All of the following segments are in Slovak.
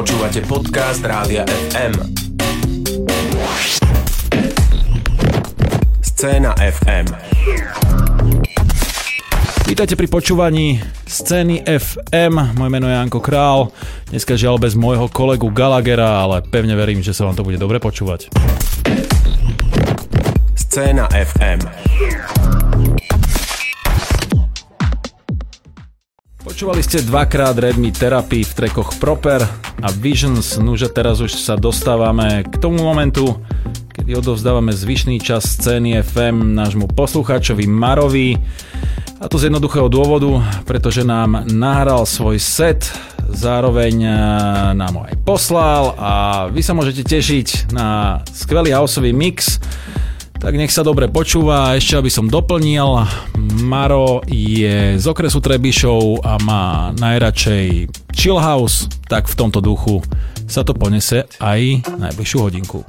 Počúvate podcast Rádia FM. Scéna FM. Vítajte pri počúvaní scény FM. Moje meno je Janko Král. Dneska žiaľ bez môjho kolegu Galagera, ale pevne verím, že sa vám to bude dobre počúvať. Scéna FM. Počúvali ste dvakrát Redmi Therapy v trekoch Proper a Visions, nuže teraz už sa dostávame k tomu momentu, kedy odovzdávame zvyšný čas scény FM nášmu poslucháčovi Marovi. A to z jednoduchého dôvodu, pretože nám nahral svoj set, zároveň e, nám ho aj poslal a vy sa môžete tešiť na skvelý houseový mix. Tak nech sa dobre počúva. Ešte aby som doplnil, Maro je z okresu Trebišov a má najradšej chill house, tak v tomto duchu sa to ponese aj najbližšiu hodinku.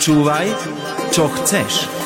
Počúvaj, čo chceš.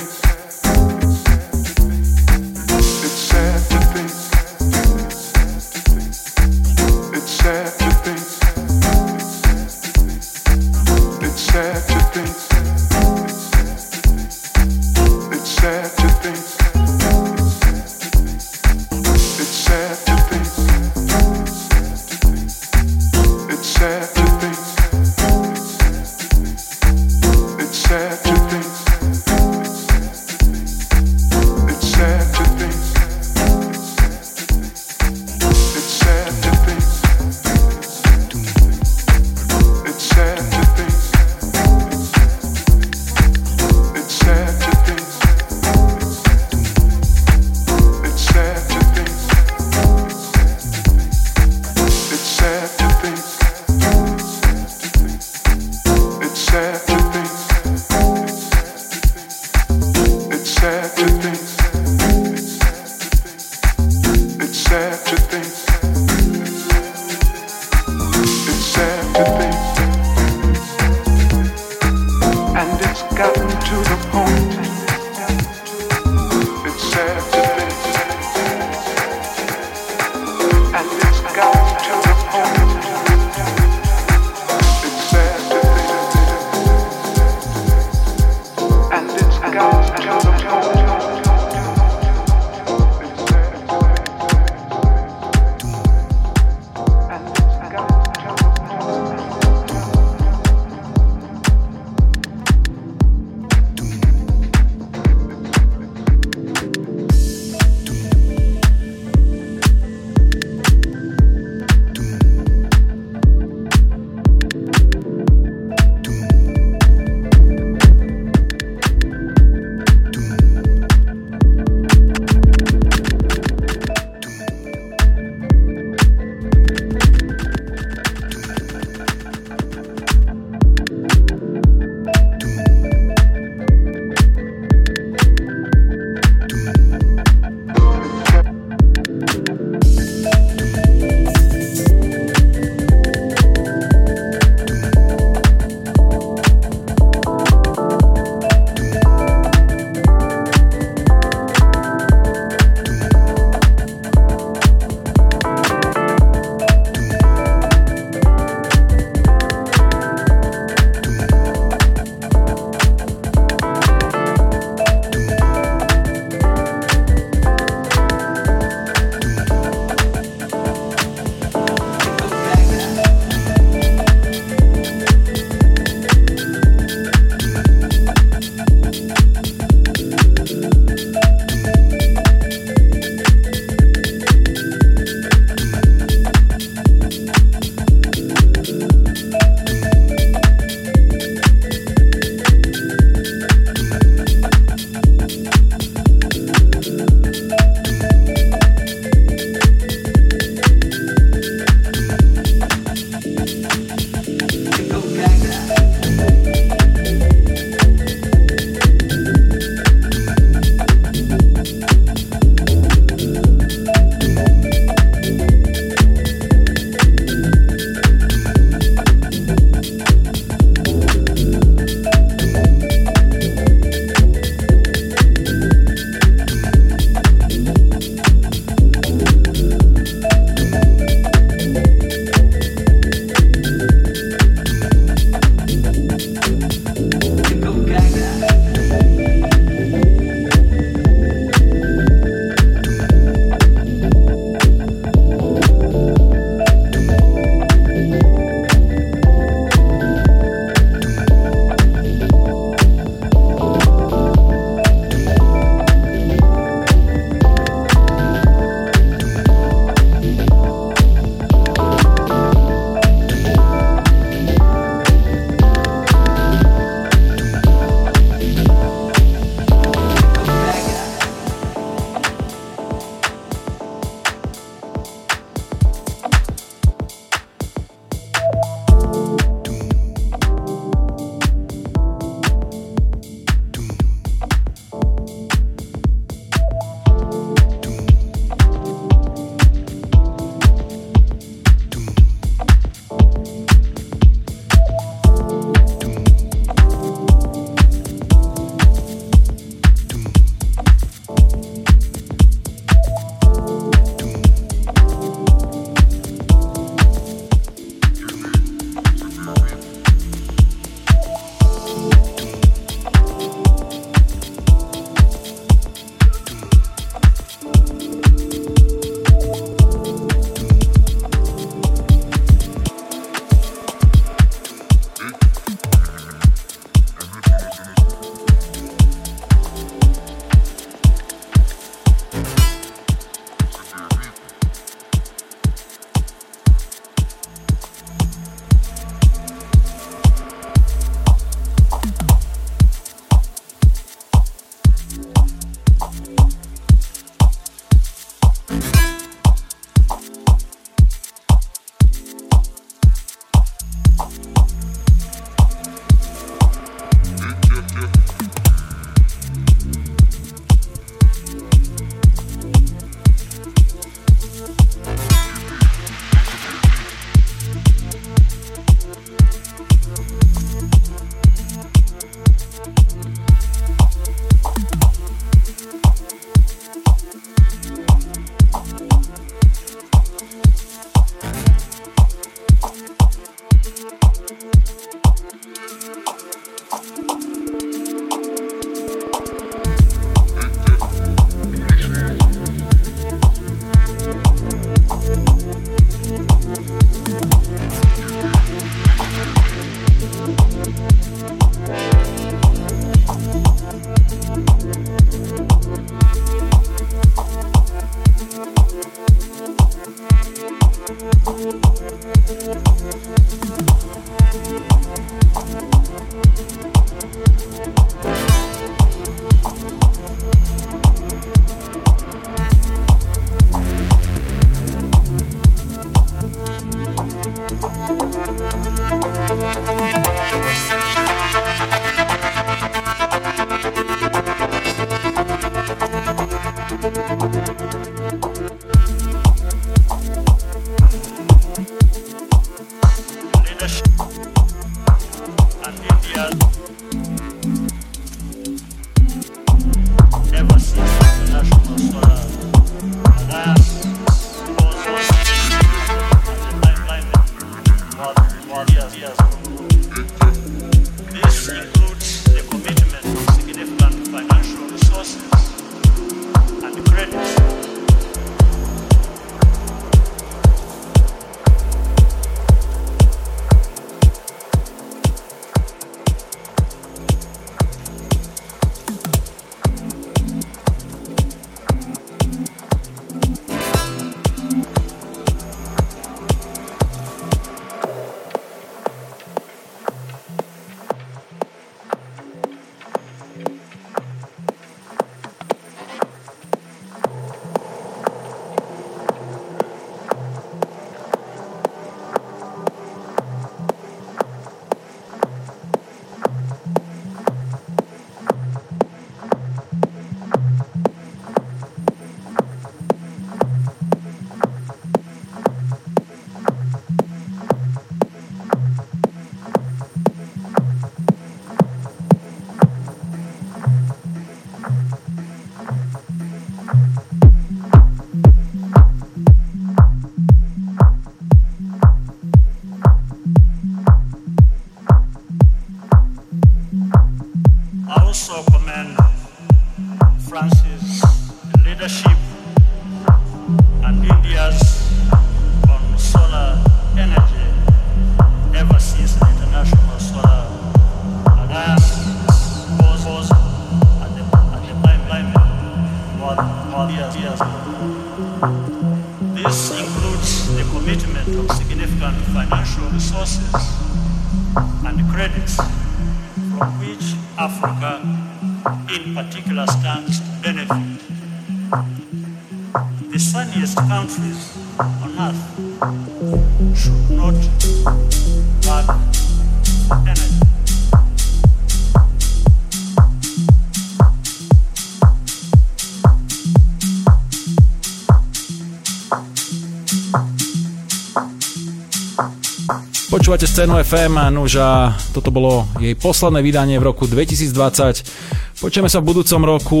Počúvate scénu FM, nuž toto bolo jej posledné vydanie v roku 2020. Počujeme sa v budúcom roku.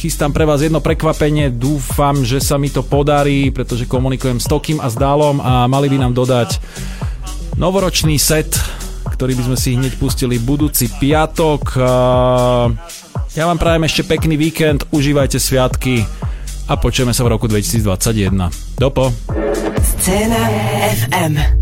Chystám pre vás jedno prekvapenie, dúfam, že sa mi to podarí, pretože komunikujem s Tokým a s Dálom a mali by nám dodať novoročný set, ktorý by sme si hneď pustili budúci piatok. Ja vám prajem ešte pekný víkend, užívajte sviatky a počujeme sa v roku 2021. Dopo. Scéna FM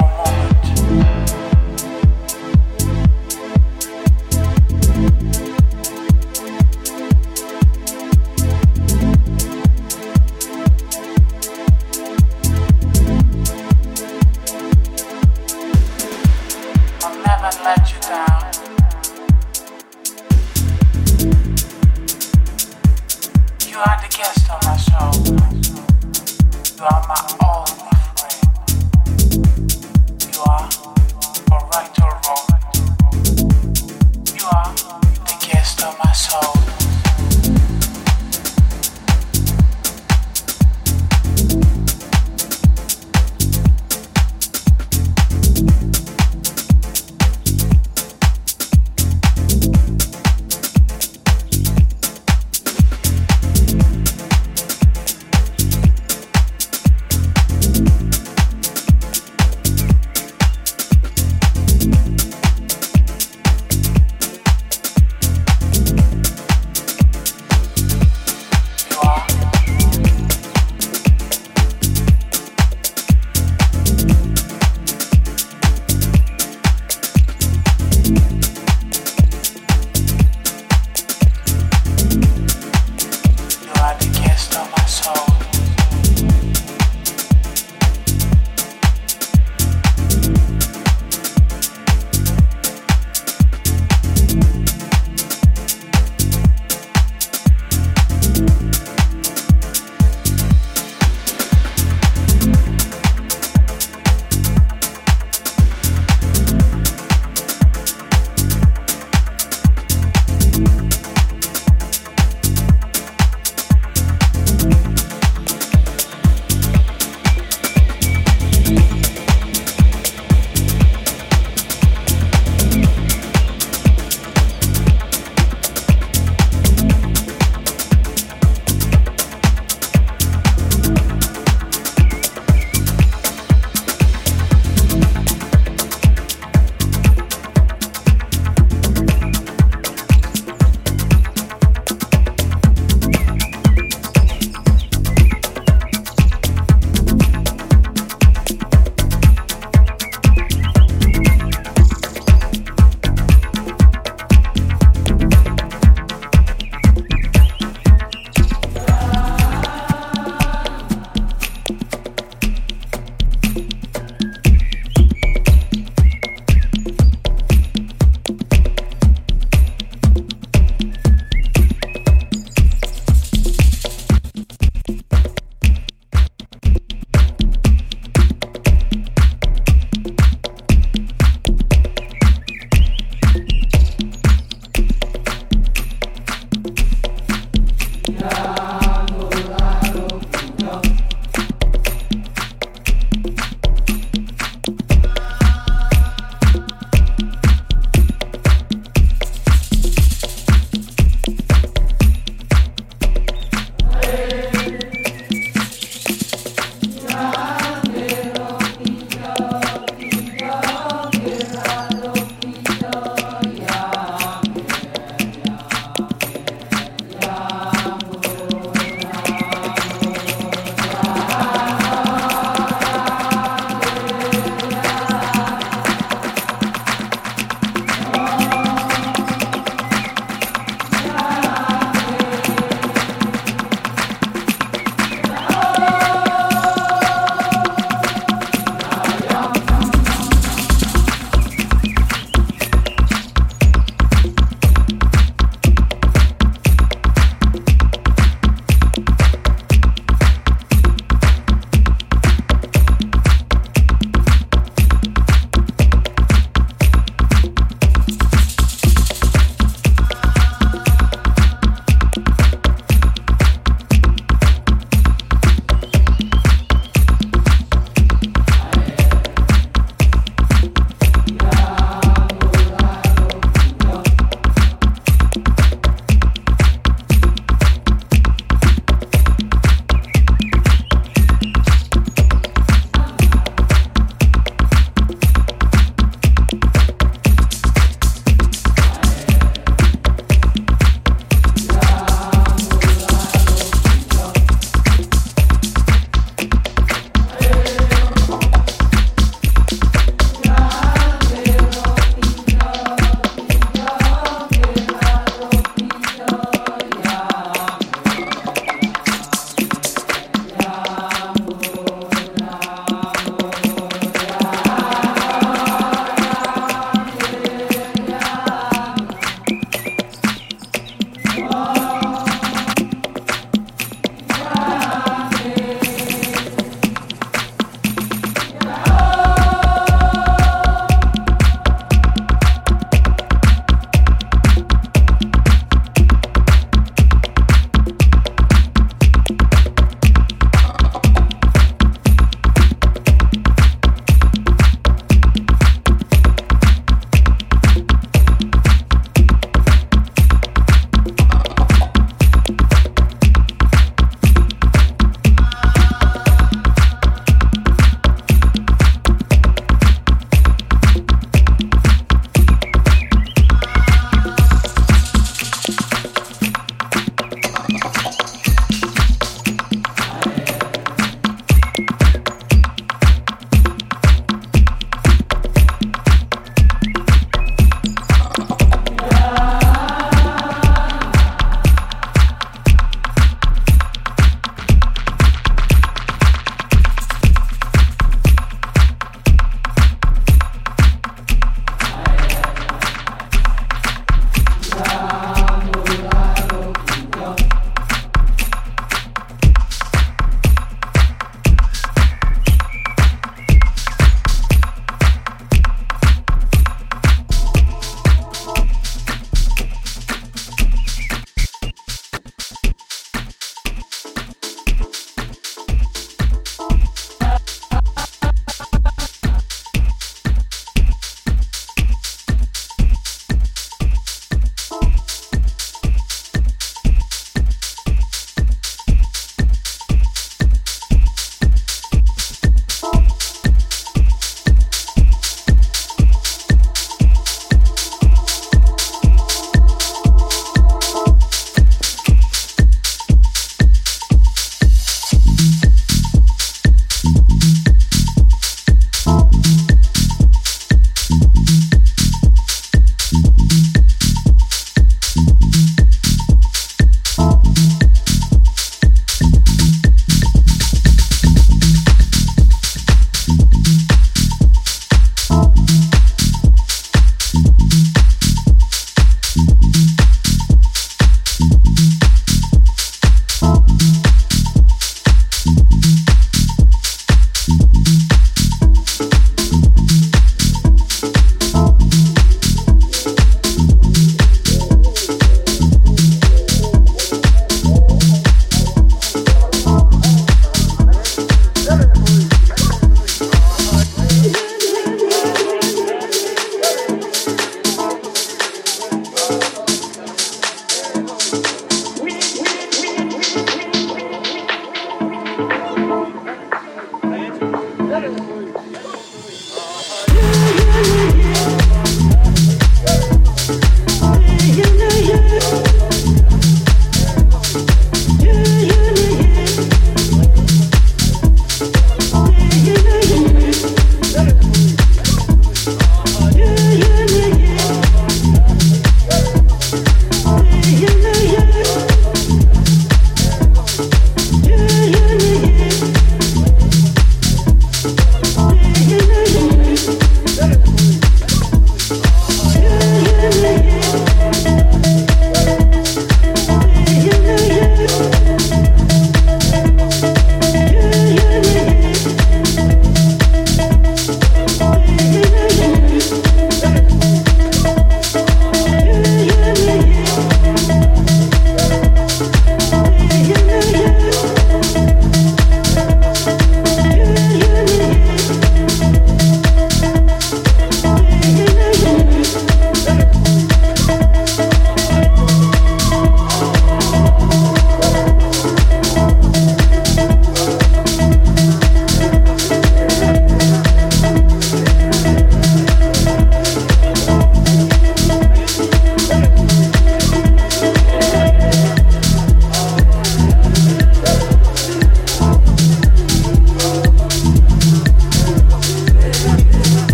more.